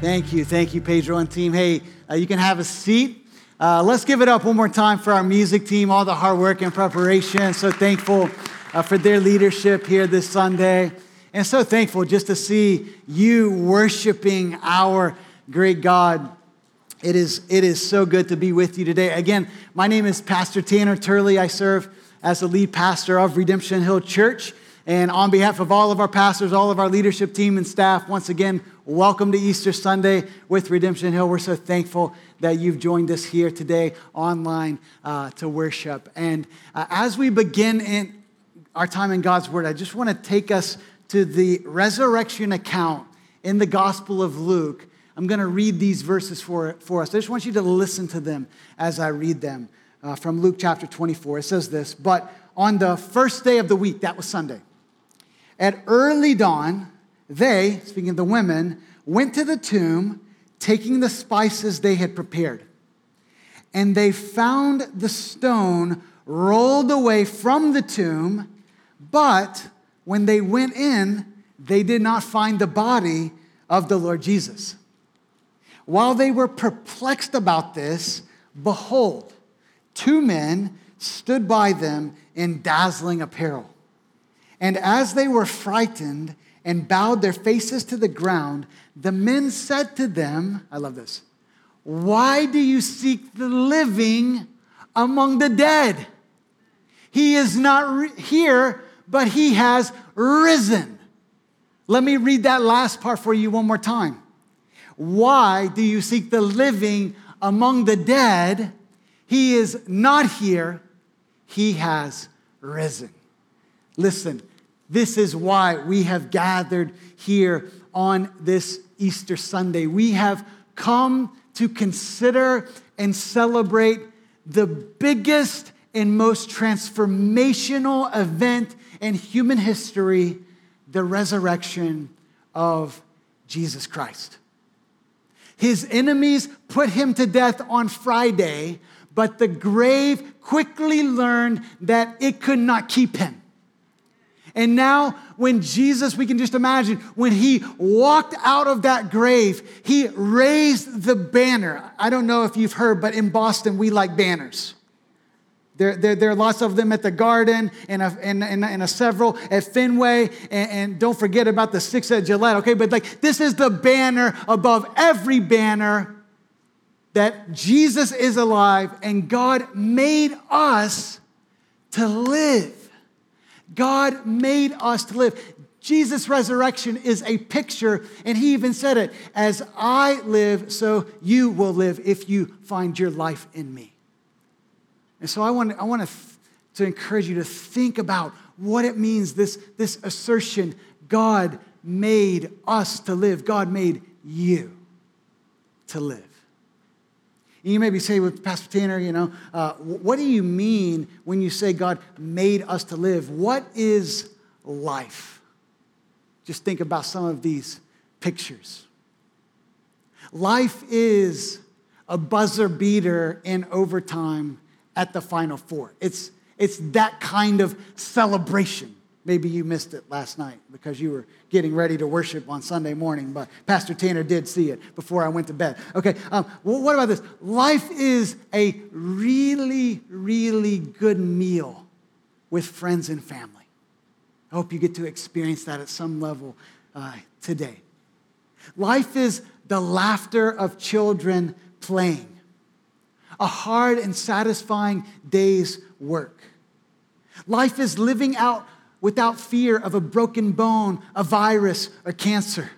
Thank you. Thank you, Pedro and team. Hey, uh, you can have a seat. Uh, let's give it up one more time for our music team, all the hard work and preparation. So thankful uh, for their leadership here this Sunday. And so thankful just to see you worshiping our great God. It is, it is so good to be with you today. Again, my name is Pastor Tanner Turley. I serve as the lead pastor of Redemption Hill Church. And on behalf of all of our pastors, all of our leadership team and staff, once again, welcome to Easter Sunday with Redemption Hill. We're so thankful that you've joined us here today online uh, to worship. And uh, as we begin in our time in God's Word, I just want to take us to the resurrection account in the Gospel of Luke. I'm going to read these verses for, for us. I just want you to listen to them as I read them uh, from Luke chapter 24. It says this But on the first day of the week, that was Sunday, at early dawn, they, speaking of the women, went to the tomb, taking the spices they had prepared. And they found the stone rolled away from the tomb, but when they went in, they did not find the body of the Lord Jesus. While they were perplexed about this, behold, two men stood by them in dazzling apparel. And as they were frightened and bowed their faces to the ground, the men said to them, I love this, why do you seek the living among the dead? He is not re- here, but he has risen. Let me read that last part for you one more time. Why do you seek the living among the dead? He is not here, he has risen. Listen, this is why we have gathered here on this Easter Sunday. We have come to consider and celebrate the biggest and most transformational event in human history the resurrection of Jesus Christ. His enemies put him to death on Friday, but the grave quickly learned that it could not keep him. And now, when Jesus, we can just imagine, when he walked out of that grave, he raised the banner. I don't know if you've heard, but in Boston, we like banners. There, there, there are lots of them at the Garden and a, and, and, and a several at Fenway. And, and don't forget about the six at Gillette, okay? But like, this is the banner above every banner that Jesus is alive and God made us to live. God made us to live. Jesus' resurrection is a picture, and he even said it as I live, so you will live if you find your life in me. And so I want, I want to, to encourage you to think about what it means this, this assertion God made us to live, God made you to live. You maybe say with Pastor Tanner, you know, uh, what do you mean when you say God made us to live? What is life? Just think about some of these pictures. Life is a buzzer beater in overtime at the Final Four. It's, it's that kind of celebration. Maybe you missed it last night because you were getting ready to worship on Sunday morning, but Pastor Tanner did see it before I went to bed. Okay, um, well, what about this? Life is a really, really good meal with friends and family. I hope you get to experience that at some level uh, today. Life is the laughter of children playing, a hard and satisfying day's work. Life is living out without fear of a broken bone, a virus, or cancer.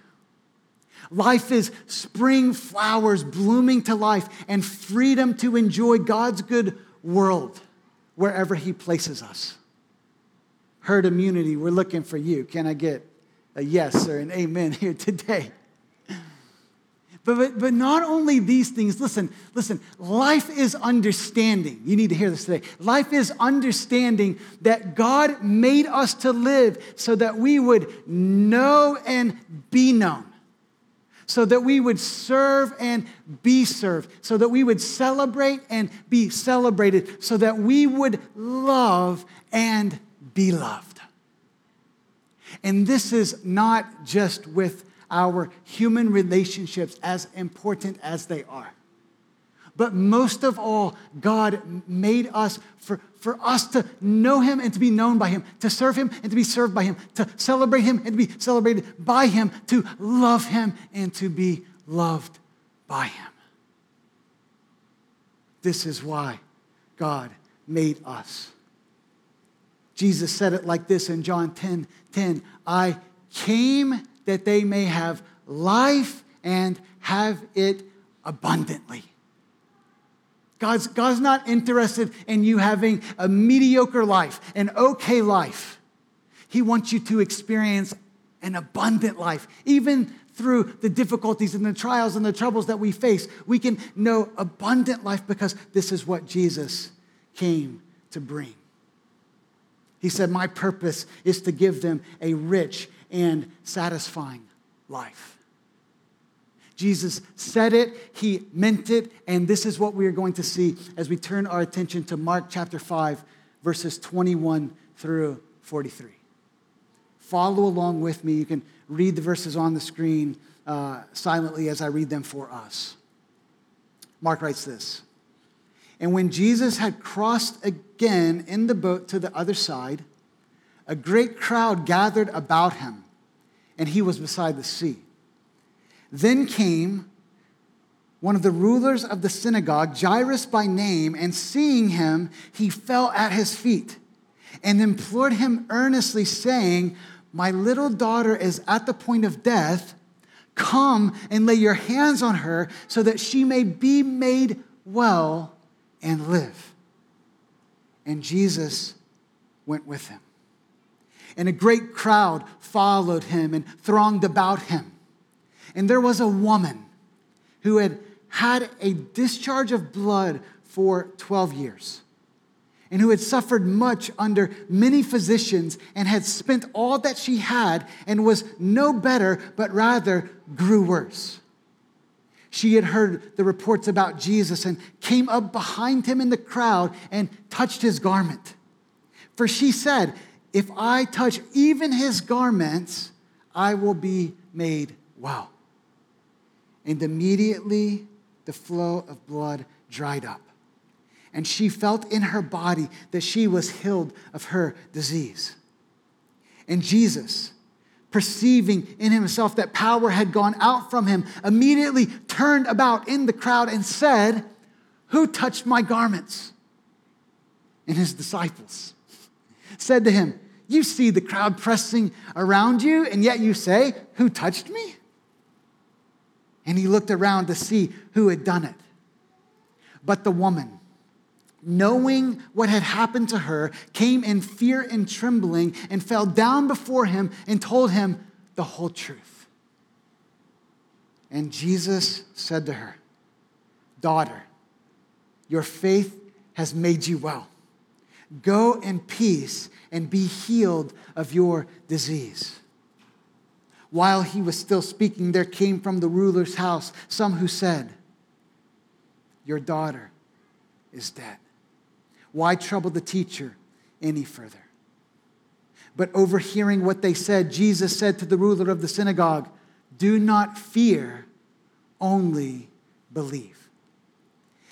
Life is spring flowers blooming to life and freedom to enjoy God's good world wherever He places us. Herd immunity, we're looking for you. Can I get a yes or an amen here today? But, but, but not only these things, listen, listen, life is understanding. You need to hear this today. Life is understanding that God made us to live so that we would know and be known, so that we would serve and be served, so that we would celebrate and be celebrated, so that we would love and be loved. And this is not just with our human relationships, as important as they are. But most of all, God made us for, for us to know Him and to be known by Him, to serve Him and to be served by Him, to celebrate Him and to be celebrated by Him, to love Him and to be loved by Him. This is why God made us. Jesus said it like this in John 10 10 I came that they may have life and have it abundantly. God's, God's not interested in you having a mediocre life, an okay life. He wants you to experience an abundant life. Even through the difficulties and the trials and the troubles that we face, we can know abundant life because this is what Jesus came to bring. He said, My purpose is to give them a rich and satisfying life. Jesus said it, he meant it, and this is what we are going to see as we turn our attention to Mark chapter 5, verses 21 through 43. Follow along with me. You can read the verses on the screen uh, silently as I read them for us. Mark writes this And when Jesus had crossed again in the boat to the other side, a great crowd gathered about him, and he was beside the sea. Then came one of the rulers of the synagogue, Jairus by name, and seeing him, he fell at his feet and implored him earnestly, saying, My little daughter is at the point of death. Come and lay your hands on her so that she may be made well and live. And Jesus went with him. And a great crowd followed him and thronged about him. And there was a woman who had had a discharge of blood for 12 years and who had suffered much under many physicians and had spent all that she had and was no better, but rather grew worse. She had heard the reports about Jesus and came up behind him in the crowd and touched his garment. For she said, If I touch even his garments, I will be made well and immediately the flow of blood dried up. And she felt in her body that she was healed of her disease. And Jesus, perceiving in himself that power had gone out from him, immediately turned about in the crowd and said, Who touched my garments? And his disciples said to him, You see the crowd pressing around you, and yet you say, Who touched me? and he looked around to see who had done it. But the woman, knowing what had happened to her, came in fear and trembling and fell down before him and told him the whole truth. And Jesus said to her, Daughter, your faith has made you well. Go in peace and be healed of your disease. While he was still speaking, there came from the ruler's house some who said, Your daughter is dead. Why trouble the teacher any further? But overhearing what they said, Jesus said to the ruler of the synagogue, Do not fear, only believe.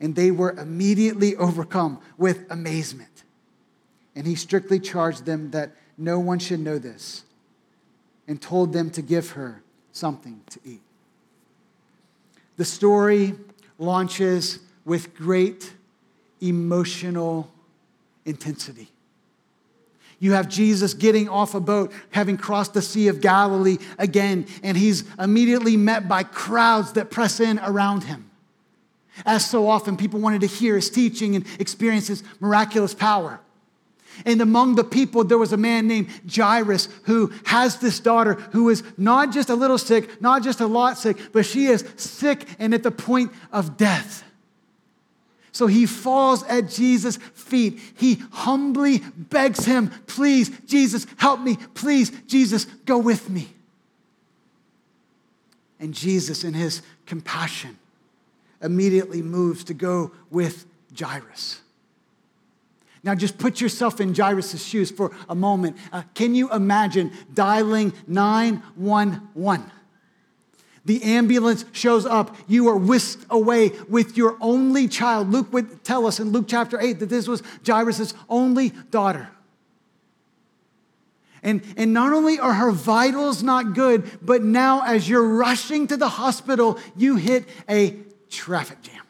And they were immediately overcome with amazement. And he strictly charged them that no one should know this and told them to give her something to eat. The story launches with great emotional intensity. You have Jesus getting off a boat, having crossed the Sea of Galilee again, and he's immediately met by crowds that press in around him. As so often, people wanted to hear his teaching and experience his miraculous power. And among the people, there was a man named Jairus who has this daughter who is not just a little sick, not just a lot sick, but she is sick and at the point of death. So he falls at Jesus' feet. He humbly begs him, Please, Jesus, help me. Please, Jesus, go with me. And Jesus, in his compassion, immediately moves to go with Jairus. Now, just put yourself in Jairus' shoes for a moment. Uh, can you imagine dialing 911? The ambulance shows up. You are whisked away with your only child. Luke would tell us in Luke chapter 8 that this was Jairus' only daughter. And, and not only are her vitals not good, but now as you're rushing to the hospital, you hit a traffic jam.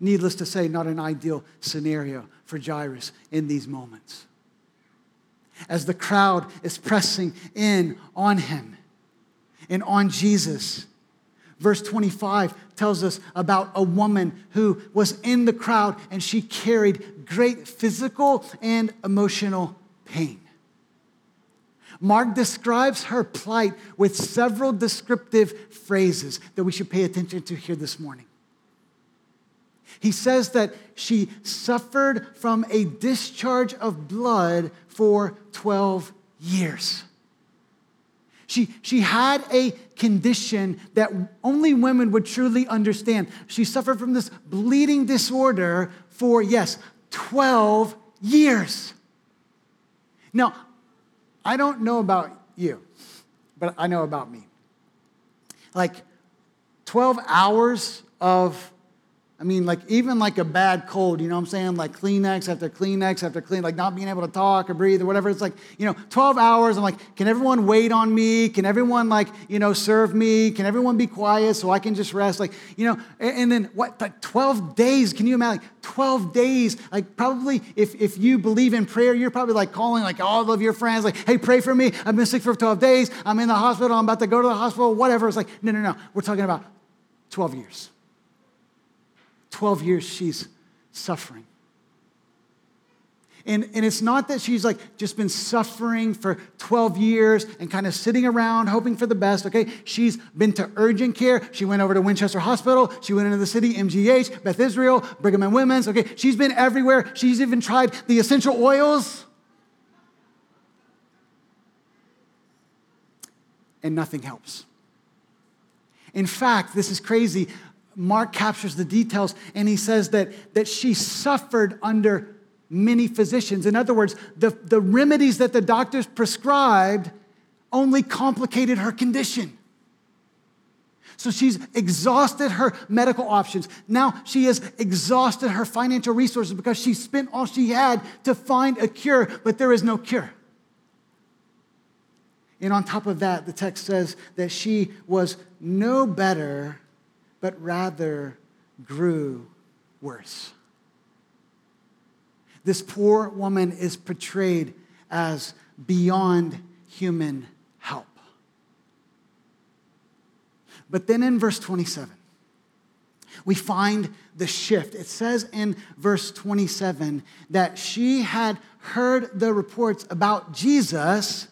Needless to say, not an ideal scenario for Jairus in these moments. As the crowd is pressing in on him and on Jesus, verse 25 tells us about a woman who was in the crowd and she carried great physical and emotional pain. Mark describes her plight with several descriptive phrases that we should pay attention to here this morning. He says that she suffered from a discharge of blood for 12 years. She, she had a condition that only women would truly understand. She suffered from this bleeding disorder for, yes, 12 years. Now, I don't know about you, but I know about me. Like 12 hours of I mean, like even like a bad cold, you know what I'm saying? Like Kleenex after Kleenex after Kleenex, like not being able to talk or breathe or whatever. It's like, you know, 12 hours. I'm like, can everyone wait on me? Can everyone like, you know, serve me? Can everyone be quiet so I can just rest? Like, you know, and, and then what, like 12 days? Can you imagine? Like 12 days. Like probably if, if you believe in prayer, you're probably like calling like all of your friends, like, hey, pray for me. I've been sick for 12 days. I'm in the hospital. I'm about to go to the hospital, whatever. It's like, no, no, no. We're talking about 12 years. 12 years she's suffering. And, and it's not that she's like just been suffering for 12 years and kind of sitting around hoping for the best, okay? She's been to urgent care. She went over to Winchester Hospital. She went into the city, MGH, Beth Israel, Brigham and Women's, okay? She's been everywhere. She's even tried the essential oils. And nothing helps. In fact, this is crazy. Mark captures the details and he says that, that she suffered under many physicians. In other words, the, the remedies that the doctors prescribed only complicated her condition. So she's exhausted her medical options. Now she has exhausted her financial resources because she spent all she had to find a cure, but there is no cure. And on top of that, the text says that she was no better but rather grew worse. This poor woman is portrayed as beyond human help. But then in verse 27, we find the shift. It says in verse 27 that she had heard the reports about Jesus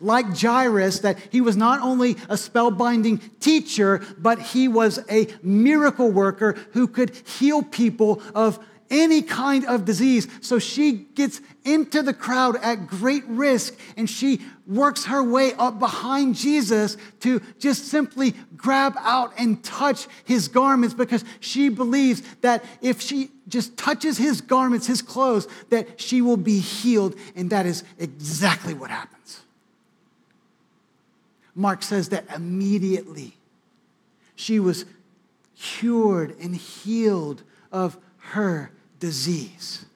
like Jairus, that he was not only a spellbinding teacher, but he was a miracle worker who could heal people of any kind of disease. So she gets into the crowd at great risk and she works her way up behind Jesus to just simply grab out and touch his garments because she believes that if she just touches his garments, his clothes, that she will be healed. And that is exactly what happens. Mark says that immediately she was cured and healed of her disease.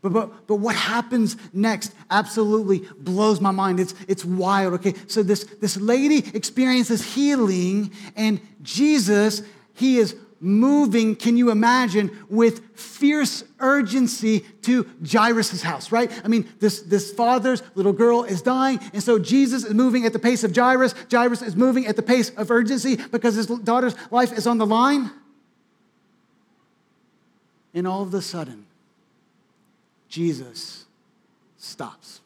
But, but, but what happens next absolutely blows my mind. It's, it's wild. Okay, so this, this lady experiences healing, and Jesus, he is moving, can you imagine, with fierce urgency to Jairus' house, right? I mean, this, this father's little girl is dying, and so Jesus is moving at the pace of Jairus. Jairus is moving at the pace of urgency because his daughter's life is on the line. And all of a sudden, Jesus stops.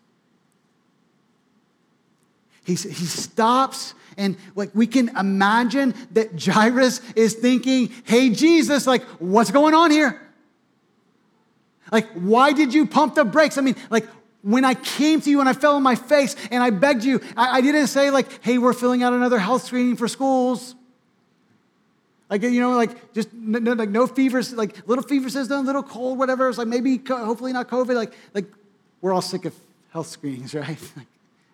He, he stops, and like we can imagine that Jairus is thinking, Hey, Jesus, like, what's going on here? Like, why did you pump the brakes? I mean, like, when I came to you and I fell on my face and I begged you, I, I didn't say, like, hey, we're filling out another health screening for schools. Like, you know, like just no, like no fevers, like little fever system, little cold, whatever. It's like maybe, hopefully not COVID. Like, like we're all sick of health screenings, right? Like,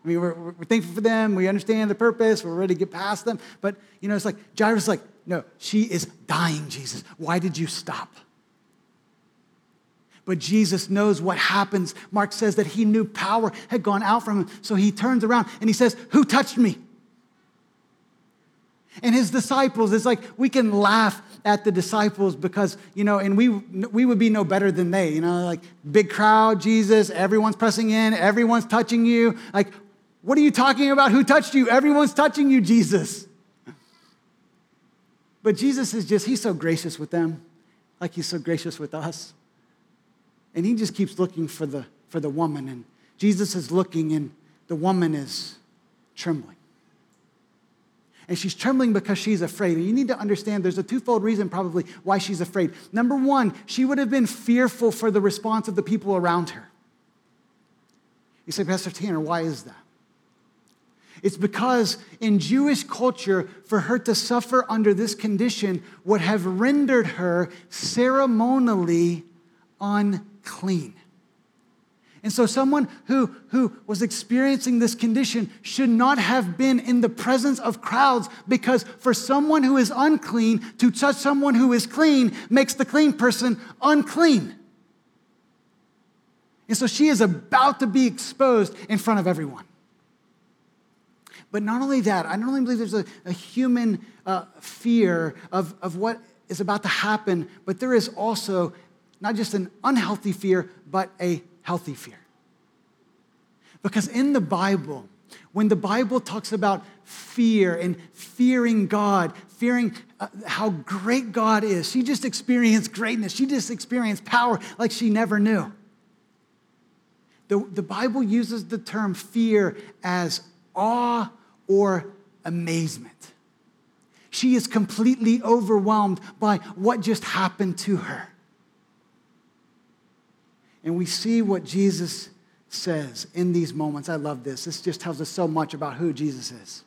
I mean, we're, we're thankful for them. We understand the purpose. We're ready to get past them. But, you know, it's like, Jairus is like, no, she is dying, Jesus. Why did you stop? But Jesus knows what happens. Mark says that he knew power had gone out from him. So he turns around and he says, Who touched me? And his disciples, it's like we can laugh at the disciples because, you know, and we, we would be no better than they, you know, like big crowd, Jesus, everyone's pressing in, everyone's touching you. Like, what are you talking about? Who touched you? Everyone's touching you, Jesus. But Jesus is just, he's so gracious with them, like he's so gracious with us. And he just keeps looking for the, for the woman. And Jesus is looking, and the woman is trembling. And she's trembling because she's afraid. And you need to understand there's a twofold reason, probably, why she's afraid. Number one, she would have been fearful for the response of the people around her. You say, Pastor Tanner, why is that? It's because in Jewish culture, for her to suffer under this condition would have rendered her ceremonially unclean. And so, someone who, who was experiencing this condition should not have been in the presence of crowds because for someone who is unclean to touch someone who is clean makes the clean person unclean. And so, she is about to be exposed in front of everyone. But not only that, I not only believe there's a, a human uh, fear of, of what is about to happen, but there is also not just an unhealthy fear, but a healthy fear. Because in the Bible, when the Bible talks about fear and fearing God, fearing uh, how great God is, she just experienced greatness. She just experienced power like she never knew. The, the Bible uses the term fear as awe or amazement. She is completely overwhelmed by what just happened to her. And we see what Jesus says in these moments. I love this. This just tells us so much about who Jesus is.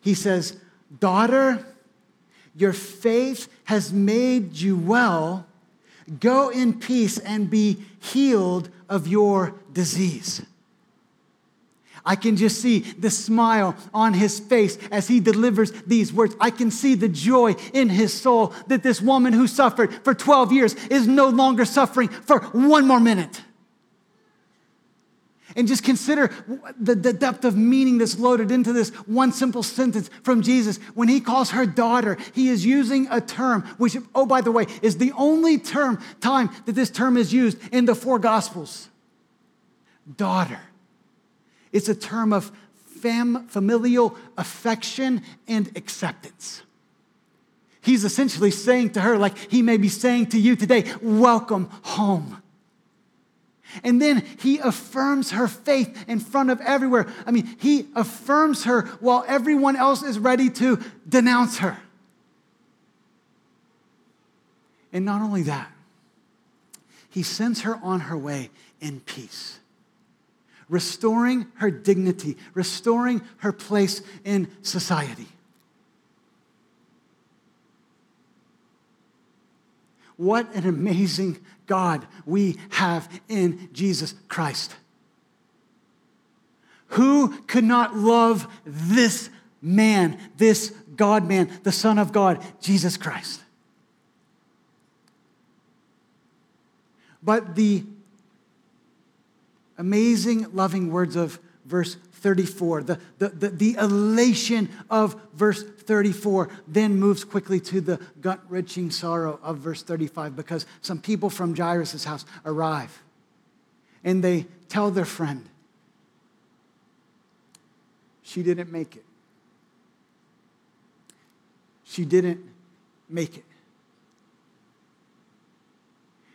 He says, Daughter, your faith has made you well. Go in peace and be healed of your disease. I can just see the smile on his face as he delivers these words. I can see the joy in his soul that this woman who suffered for 12 years is no longer suffering for one more minute. And just consider the, the depth of meaning that's loaded into this one simple sentence from Jesus. When he calls her daughter, he is using a term, which, oh, by the way, is the only term, time that this term is used in the four gospels. Daughter. It's a term of fam- familial affection and acceptance. He's essentially saying to her, like he may be saying to you today, Welcome home. And then he affirms her faith in front of everywhere. I mean, he affirms her while everyone else is ready to denounce her. And not only that, he sends her on her way in peace restoring her dignity, restoring her place in society. What an amazing God we have in Jesus Christ. Who could not love this man, this God man, the Son of God, Jesus Christ? But the amazing, loving words of verse 34. The, the, the, the elation of verse 34 then moves quickly to the gut wrenching sorrow of verse 35 because some people from Jairus' house arrive and they tell their friend, she didn't make it. She didn't make it.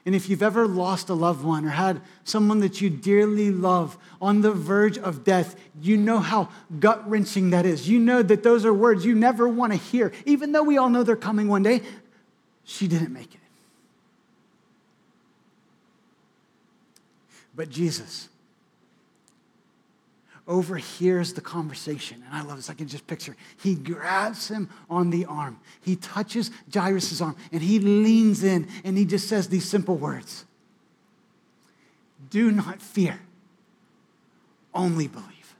And if you've ever lost a loved one or had someone that you dearly love on the verge of death, you know how gut wrenching that is. You know that those are words you never want to hear, even though we all know they're coming one day. She didn't make it. But Jesus, overhears the conversation. And I love this. I can just picture. He grabs him on the arm. He touches Jairus' arm and he leans in and he just says these simple words Do not fear, only believe.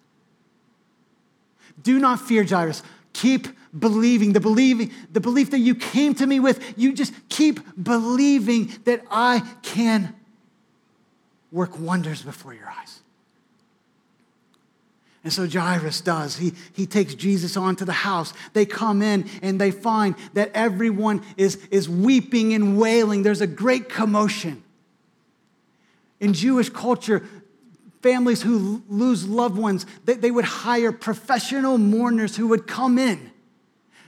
Do not fear, Jairus. Keep believing. The believing, the belief that you came to me with, you just keep believing that I can work wonders before your eyes. And so Jairus does. He, he takes Jesus onto the house. They come in and they find that everyone is, is weeping and wailing. There's a great commotion. In Jewish culture, families who lose loved ones, they, they would hire professional mourners who would come in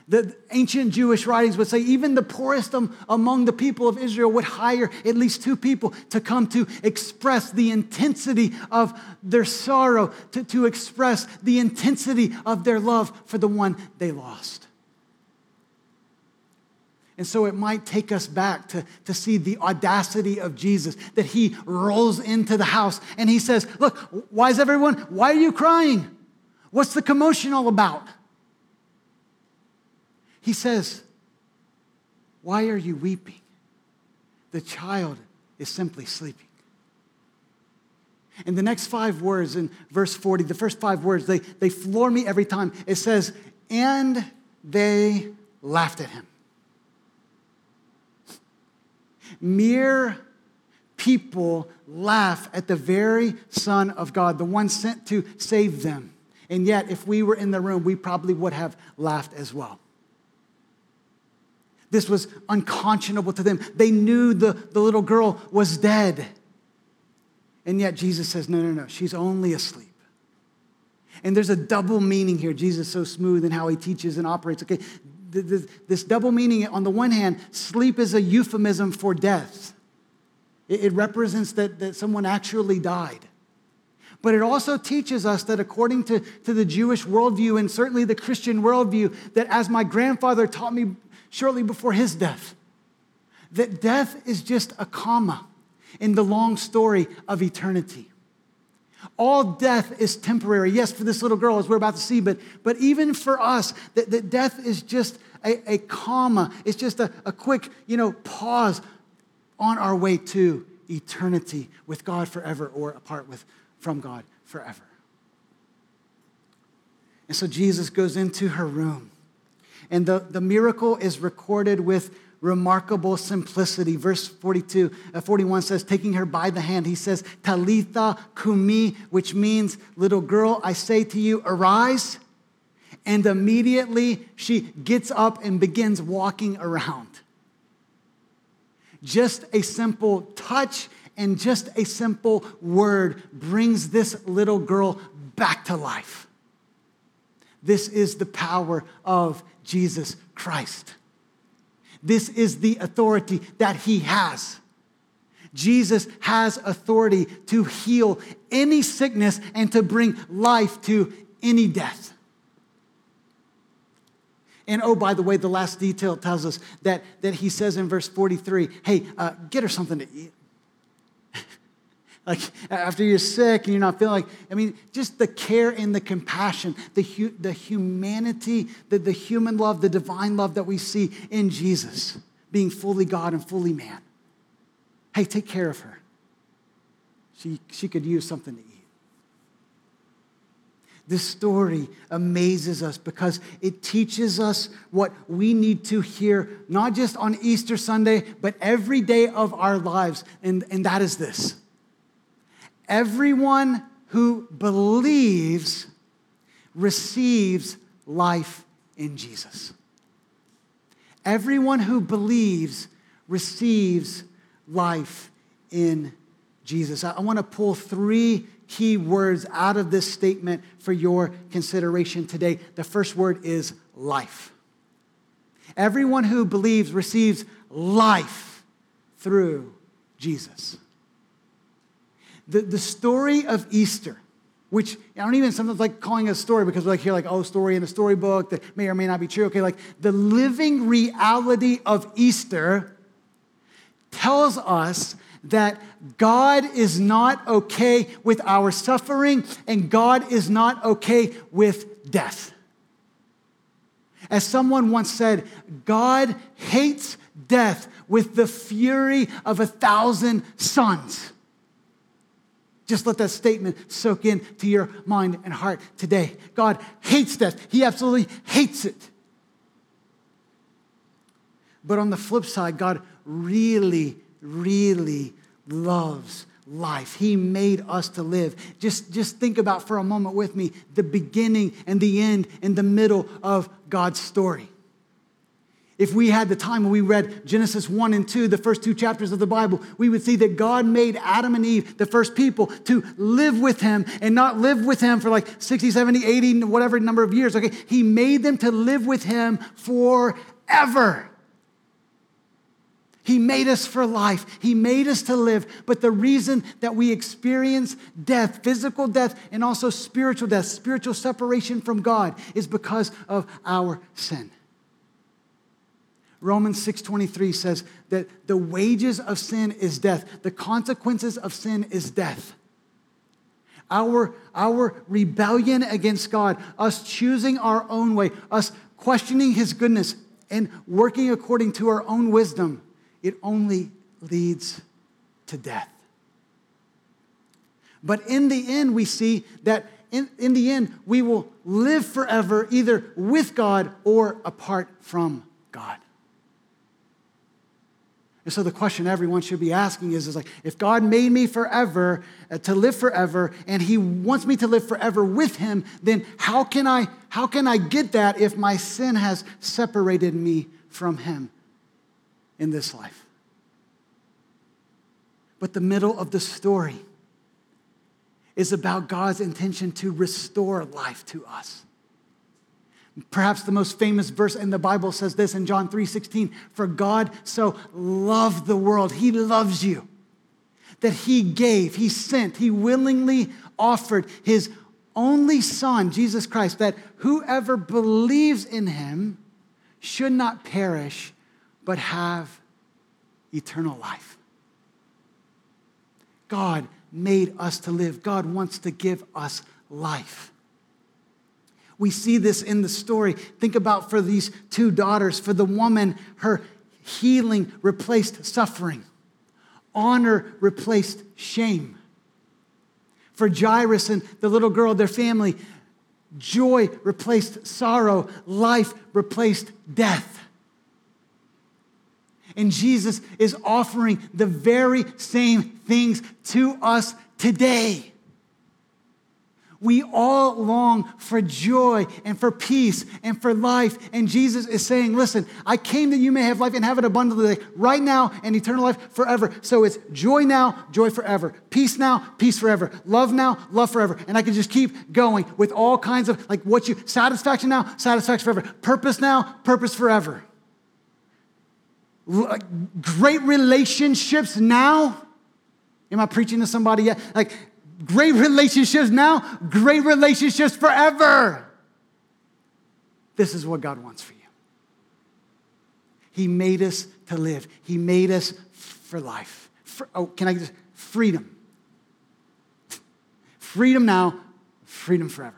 the ancient Jewish writings would say even the poorest among the people of Israel would hire at least two people to come to express the intensity of their sorrow, to, to express the intensity of their love for the one they lost. And so it might take us back to, to see the audacity of Jesus that he rolls into the house and he says, Look, why is everyone, why are you crying? What's the commotion all about? He says, Why are you weeping? The child is simply sleeping. And the next five words in verse 40, the first five words, they, they floor me every time. It says, And they laughed at him. Mere people laugh at the very Son of God, the one sent to save them. And yet, if we were in the room, we probably would have laughed as well. This was unconscionable to them. They knew the, the little girl was dead. And yet Jesus says, no, no, no, she's only asleep. And there's a double meaning here. Jesus is so smooth in how he teaches and operates. Okay, this double meaning on the one hand, sleep is a euphemism for death, it represents that, that someone actually died. But it also teaches us that according to, to the Jewish worldview and certainly the Christian worldview, that as my grandfather taught me shortly before his death. That death is just a comma in the long story of eternity. All death is temporary. Yes, for this little girl, as we're about to see, but, but even for us, that, that death is just a, a comma. It's just a, a quick, you know, pause on our way to eternity with God forever or apart with, from God forever. And so Jesus goes into her room and the, the miracle is recorded with remarkable simplicity. Verse 42, uh, 41 says, taking her by the hand, he says, Talitha kumi, which means, little girl, I say to you, arise. And immediately she gets up and begins walking around. Just a simple touch and just a simple word brings this little girl back to life. This is the power of Jesus Christ. This is the authority that he has. Jesus has authority to heal any sickness and to bring life to any death. And oh, by the way, the last detail tells us that, that he says in verse 43 hey, uh, get her something to eat. Like after you're sick and you're not feeling like, I mean, just the care and the compassion, the, hu- the humanity, the, the human love, the divine love that we see in Jesus, being fully God and fully man. Hey, take care of her. She, she could use something to eat. This story amazes us because it teaches us what we need to hear, not just on Easter Sunday, but every day of our lives. And, and that is this everyone who believes receives life in Jesus. Everyone who believes receives life in Jesus. I, want to pull three key words out of this statement for your consideration today. The first word is life. Everyone who believes receives life through Jesus. The, the story of Easter, which I don't even sometimes like calling a story because we're like hear like, oh, story in a storybook that may or may not be true. Okay, like the living reality of Easter tells us that God is not okay with our suffering and God is not okay with death. As someone once said, God hates death with the fury of a thousand suns. Just let that statement soak in to your mind and heart today. God hates death. He absolutely hates it. But on the flip side, God really, really loves life. He made us to live. Just, just think about for a moment with me the beginning and the end and the middle of God's story. If we had the time when we read Genesis 1 and 2, the first two chapters of the Bible, we would see that God made Adam and Eve, the first people, to live with him and not live with him for like 60, 70, 80, whatever number of years. Okay, he made them to live with him forever. He made us for life. He made us to live. But the reason that we experience death, physical death, and also spiritual death, spiritual separation from God, is because of our sin. Romans 6:23 says that the wages of sin is death. The consequences of sin is death. Our, our rebellion against God, us choosing our own way, us questioning his goodness and working according to our own wisdom it only leads to death. But in the end, we see that in, in the end, we will live forever either with God or apart from God. And so the question everyone should be asking is, is like, if God made me forever, uh, to live forever, and he wants me to live forever with him, then how can I, how can I get that if my sin has separated me from him? in this life. But the middle of the story is about God's intention to restore life to us. Perhaps the most famous verse in the Bible says this in John 3:16, "For God so loved the world, he loves you, that he gave, he sent, he willingly offered his only son, Jesus Christ, that whoever believes in him should not perish but have eternal life. God made us to live. God wants to give us life. We see this in the story. Think about for these two daughters. For the woman, her healing replaced suffering, honor replaced shame. For Jairus and the little girl, their family, joy replaced sorrow, life replaced death. And Jesus is offering the very same things to us today. We all long for joy and for peace and for life. And Jesus is saying, Listen, I came that you may have life and have it abundantly right now and eternal life forever. So it's joy now, joy forever. Peace now, peace forever. Love now, love forever. And I can just keep going with all kinds of like what you, satisfaction now, satisfaction forever. Purpose now, purpose forever great relationships now. Am I preaching to somebody yet? Like, great relationships now, great relationships forever. This is what God wants for you. He made us to live, He made us for life. For, oh, can I just, freedom. Freedom now, freedom forever.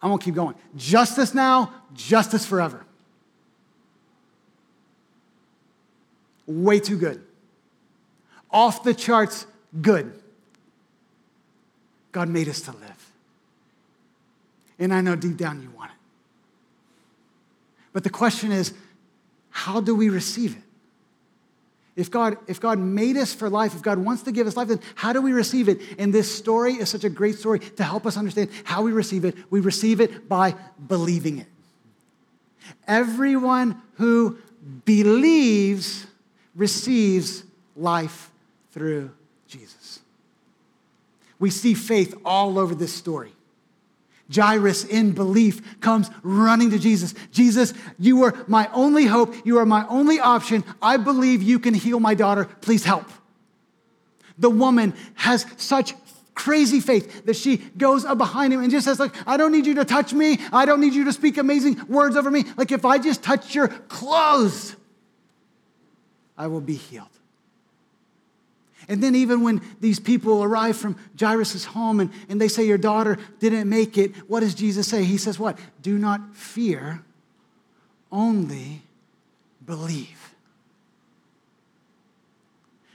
I won't keep going. Justice now, justice forever. way too good. Off the charts good. God made us to live. And I know deep down you want it. But the question is, how do we receive it? If God, if God made us for life, if God wants to give us life, then how do we receive it? And this story is such a great story to help us understand how we receive it. We receive it by believing it. Everyone who believes receives life through Jesus. We see faith all over this story. Jairus, in belief, comes running to Jesus. Jesus, you are my only hope. You are my only option. I believe you can heal my daughter. Please help. The woman has such crazy faith that she goes up behind him and just says, like, I don't need you to touch me. I don't need you to speak amazing words over me. Like, if I just touch your clothes, I will be healed. And then, even when these people arrive from Jairus' home and, and they say, Your daughter didn't make it, what does Jesus say? He says, What? Do not fear, only believe.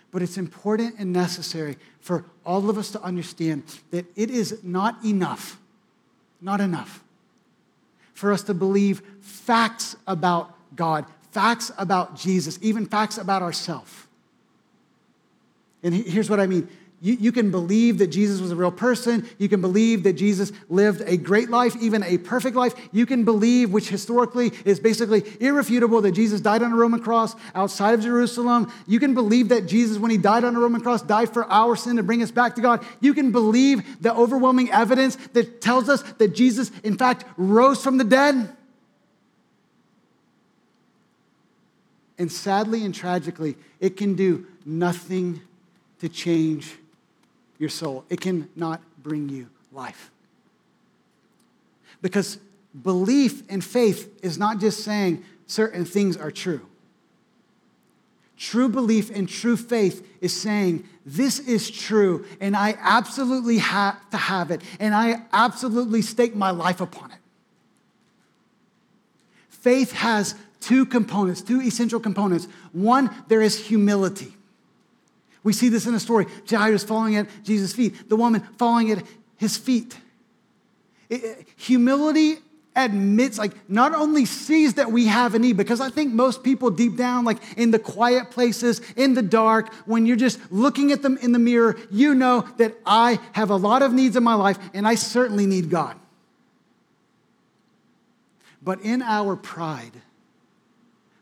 But it's important and necessary for all of us to understand that it is not enough, not enough, for us to believe facts about God, facts about Jesus, even facts about ourselves. And here's what I mean you, you can believe that Jesus was a real person. You can believe that Jesus lived a great life, even a perfect life. You can believe, which historically is basically irrefutable, that Jesus died on a Roman cross outside of Jerusalem. You can believe that Jesus, when he died on a Roman cross, died for our sin to bring us back to God. You can believe the overwhelming evidence that tells us that Jesus, in fact, rose from the dead. And sadly and tragically, it can do nothing to change your soul. It cannot bring you life. Because belief and faith is not just saying certain things are true. True belief and true faith is saying, This is true, and I absolutely have to have it, and I absolutely stake my life upon it. Faith has two components, two essential components. One, there is humility. We see this in a story. Jairus falling at Jesus' feet, the woman falling at his feet. It, humility admits, like, not only sees that we have a need, because I think most people deep down, like in the quiet places, in the dark, when you're just looking at them in the mirror, you know that I have a lot of needs in my life and I certainly need God. But in our pride,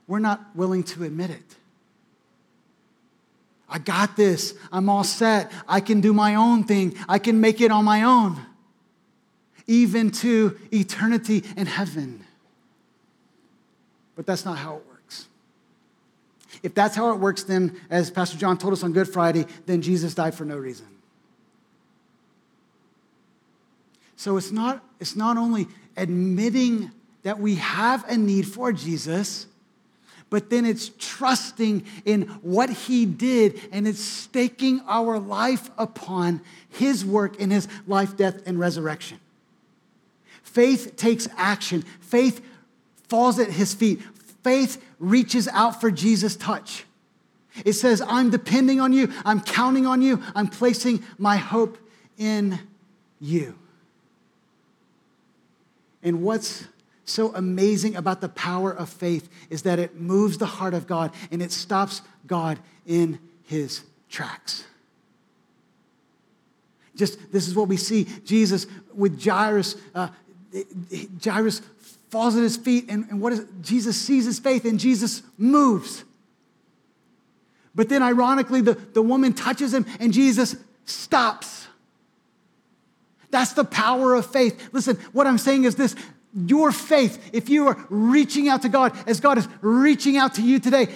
we're not willing to admit it. I got this. I'm all set. I can do my own thing. I can make it on my own, even to eternity in heaven. But that's not how it works. If that's how it works, then, as Pastor John told us on Good Friday, then Jesus died for no reason. So it's not, it's not only admitting that we have a need for Jesus, but then it's trusting in what he did and it's staking our life upon his work in his life, death, and resurrection. Faith takes action. Faith falls at his feet. Faith reaches out for Jesus' touch. It says, I'm depending on you, I'm counting on you, I'm placing my hope in you. And what's so amazing about the power of faith is that it moves the heart of God and it stops God in his tracks. Just this is what we see Jesus with Jairus. Uh, Jairus falls at his feet, and, and what is Jesus sees his faith and Jesus moves. But then, ironically, the, the woman touches him and Jesus stops. That's the power of faith. Listen, what I'm saying is this your faith, if you are reaching out to God as God is reaching out to you today,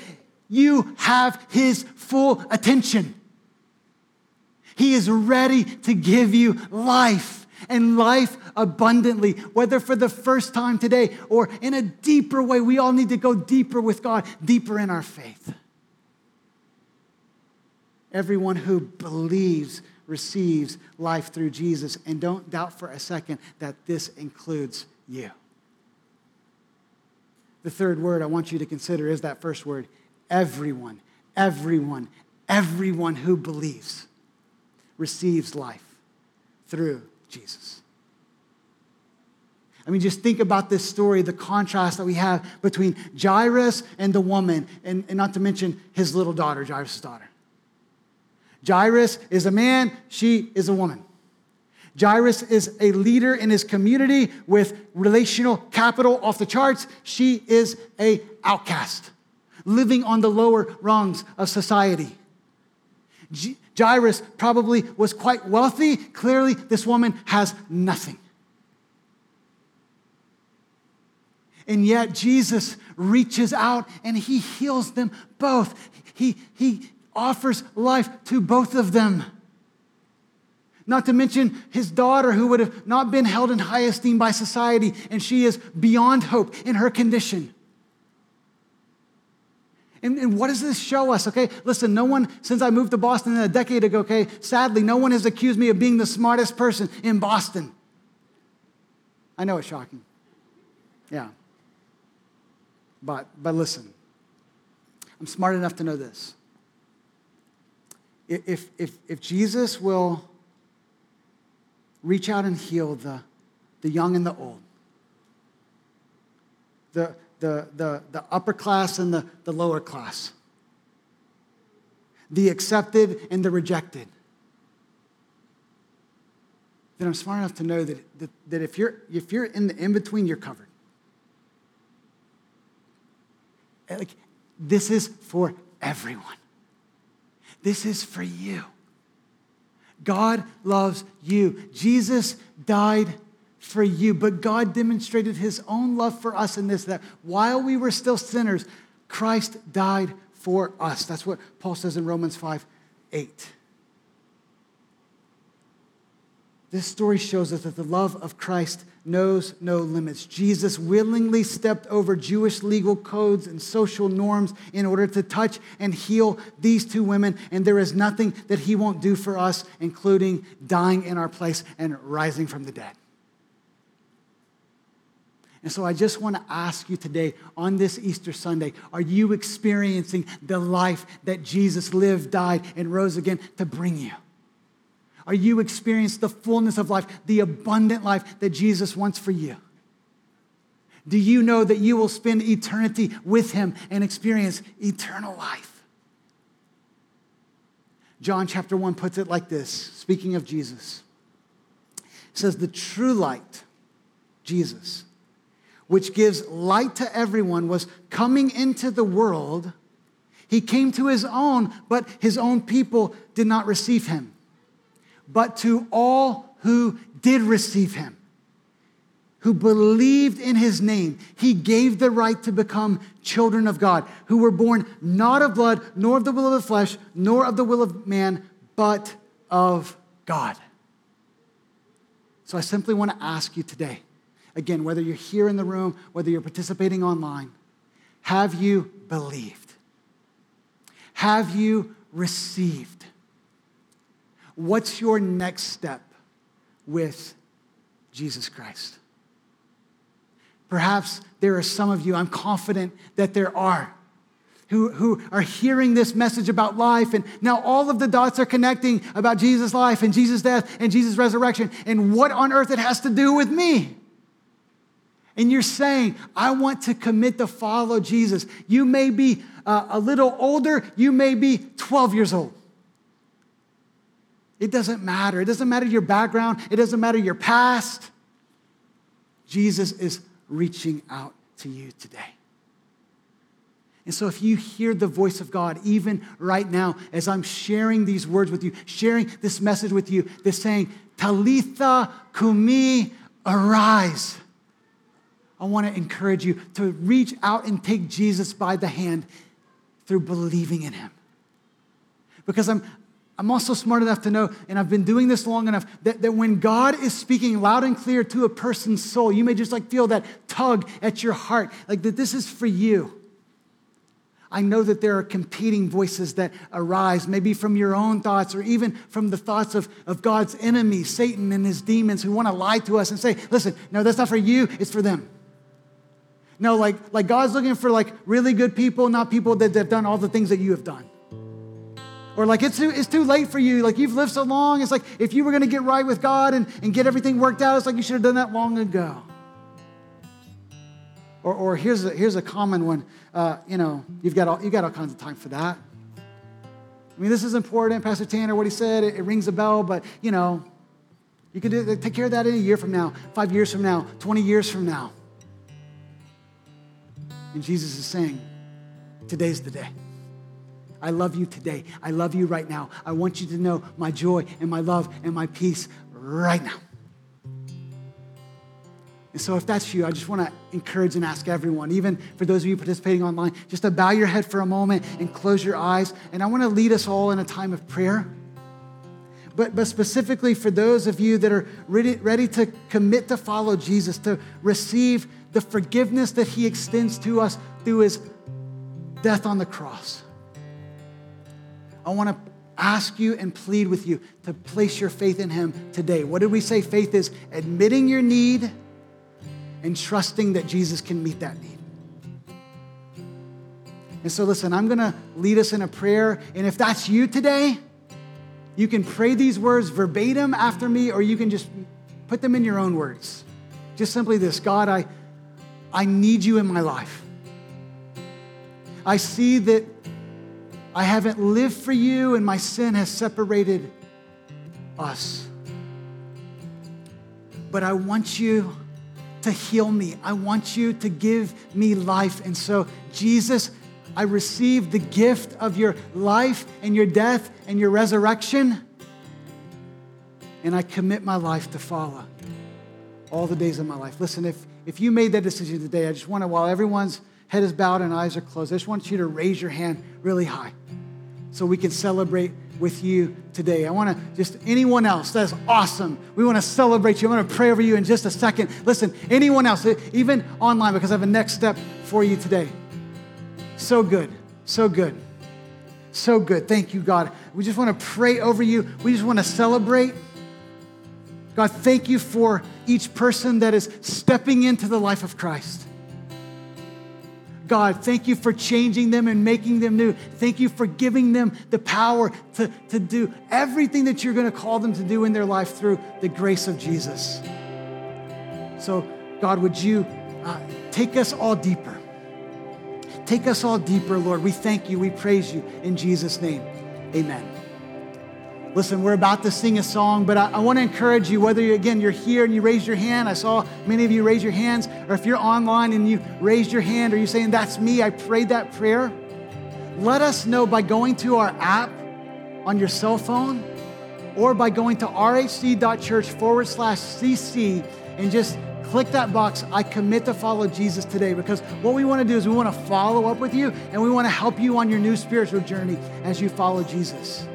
you have His full attention. He is ready to give you life and life abundantly, whether for the first time today or in a deeper way. We all need to go deeper with God, deeper in our faith. Everyone who believes receives life through Jesus. And don't doubt for a second that this includes you. The third word I want you to consider is that first word everyone, everyone, everyone who believes receives life through Jesus. I mean, just think about this story, the contrast that we have between Jairus and the woman, and, and not to mention his little daughter, Jairus' daughter. Jairus is a man, she is a woman. Jairus is a leader in his community with relational capital off the charts. She is a outcast, living on the lower rungs of society. Jairus probably was quite wealthy. Clearly, this woman has nothing. And yet, Jesus reaches out and he heals them both. He, he offers life to both of them. Not to mention his daughter, who would have not been held in high esteem by society, and she is beyond hope in her condition. And, and, what does this show us? Okay, listen, no one, since I moved to Boston a decade ago, okay, sadly, no one has accused me of being the smartest person in Boston. I know it's shocking. Yeah. But, but listen, I'm smart enough to know this. If, if, if Jesus will reach out and heal the, the young and the old, the, the, the, the upper class and the, the lower class, the accepted and the rejected, then I'm smart enough to know that, that, that if, you're, if you're in the in between, you're covered. Like, this is for everyone. This is for you. God loves you. Jesus died for you, but God demonstrated his own love for us in this that while we were still sinners, Christ died for us. That's what Paul says in Romans 5 8. This story shows us that the love of Christ knows no limits. Jesus willingly stepped over Jewish legal codes and social norms in order to touch and heal these two women, and there is nothing that he won't do for us, including dying in our place and rising from the dead. And so I just want to ask you today on this Easter Sunday are you experiencing the life that Jesus lived, died, and rose again to bring you? Are you experiencing the fullness of life, the abundant life that Jesus wants for you? Do you know that you will spend eternity with him and experience eternal life? John chapter 1 puts it like this, speaking of Jesus. It says, The true light, Jesus, which gives light to everyone, was coming into the world. He came to his own, but his own people did not receive him but to all who did receive him, who believed in his name, he gave the right to become children of God, who were born not of blood, nor of the will of the flesh, nor of the will of man, but of God. So I simply want to ask you today, again, whether you're here in the room, whether you're participating online, have you believed? Have you received? What's your next step with Jesus Christ? Perhaps there are some of you, I'm confident that there are, who, who are hearing this message about life, and now all of the dots are connecting about Jesus' life and Jesus' death and Jesus' resurrection and what on earth it has to do with me. And you're saying, I want to commit to follow Jesus. You may be uh, a little older, you may be 12 years old. It doesn't matter. It doesn't matter your background, it doesn't matter your past. Jesus is reaching out to you today. And so, if you hear the voice of God, even right now, as I'm sharing these words with you, sharing this message with you, they're saying, Talitha Kumi, arise. I want to encourage you to reach out and take Jesus by the hand through believing in him. Because I'm, I'm also smart enough to know, and I've been doing this long enough, that, that when God is speaking loud and clear to a person's soul, you may just like feel that tug at your heart, like that this is for you. I know that there are competing voices that arise, maybe from your own thoughts or even from the thoughts of, of God's enemy, Satan and his demons, who want to lie to us and say, listen, no, that's not for you, it's for them. No, like, like God's looking for like really good people, not people that have done all the things that you have done. Or like it's too, it's too late for you. Like you've lived so long. It's like if you were going to get right with God and, and get everything worked out, it's like you should have done that long ago. Or, or here's, a, here's a common one. Uh, you know, you've got, all, you've got all kinds of time for that. I mean, this is important, Pastor Tanner, what he said, it, it rings a bell, but you know, you can do, take care of that in a year from now, five years from now, 20 years from now. And Jesus is saying, today's the day. I love you today. I love you right now. I want you to know my joy and my love and my peace right now. And so, if that's you, I just want to encourage and ask everyone, even for those of you participating online, just to bow your head for a moment and close your eyes. And I want to lead us all in a time of prayer. But, but specifically for those of you that are ready, ready to commit to follow Jesus, to receive the forgiveness that he extends to us through his death on the cross. I want to ask you and plead with you to place your faith in him today. What did we say faith is? Admitting your need and trusting that Jesus can meet that need. And so, listen, I'm going to lead us in a prayer. And if that's you today, you can pray these words verbatim after me, or you can just put them in your own words. Just simply this God, I, I need you in my life. I see that I haven't lived for you, and my sin has separated us. But I want you to heal me. I want you to give me life. And so, Jesus, I receive the gift of your life and your death and your resurrection. And I commit my life to follow all the days of my life. Listen, if, if you made that decision today, I just want to, while everyone's head is bowed and eyes are closed, I just want you to raise your hand really high so we can celebrate with you today. I want to just anyone else, that's awesome. We want to celebrate you. I'm going to pray over you in just a second. Listen, anyone else, even online, because I have a next step for you today. So good, so good, so good. Thank you, God. We just want to pray over you. We just want to celebrate. God, thank you for each person that is stepping into the life of Christ. God, thank you for changing them and making them new. Thank you for giving them the power to, to do everything that you're going to call them to do in their life through the grace of Jesus. So, God, would you uh, take us all deeper? Take us all deeper, Lord. We thank you. We praise you in Jesus' name. Amen. Listen, we're about to sing a song, but I, I want to encourage you, whether, you, again, you're here and you raise your hand. I saw many of you raise your hands, or if you're online and you raised your hand, or you're saying, That's me, I prayed that prayer. Let us know by going to our app on your cell phone or by going to rhc.church forward slash CC and just click that box, I commit to follow Jesus today. Because what we want to do is we want to follow up with you and we want to help you on your new spiritual journey as you follow Jesus.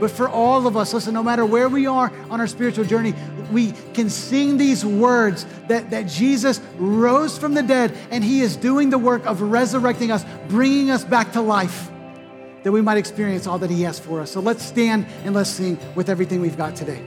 But for all of us, listen, no matter where we are on our spiritual journey, we can sing these words that, that Jesus rose from the dead and he is doing the work of resurrecting us, bringing us back to life, that we might experience all that he has for us. So let's stand and let's sing with everything we've got today.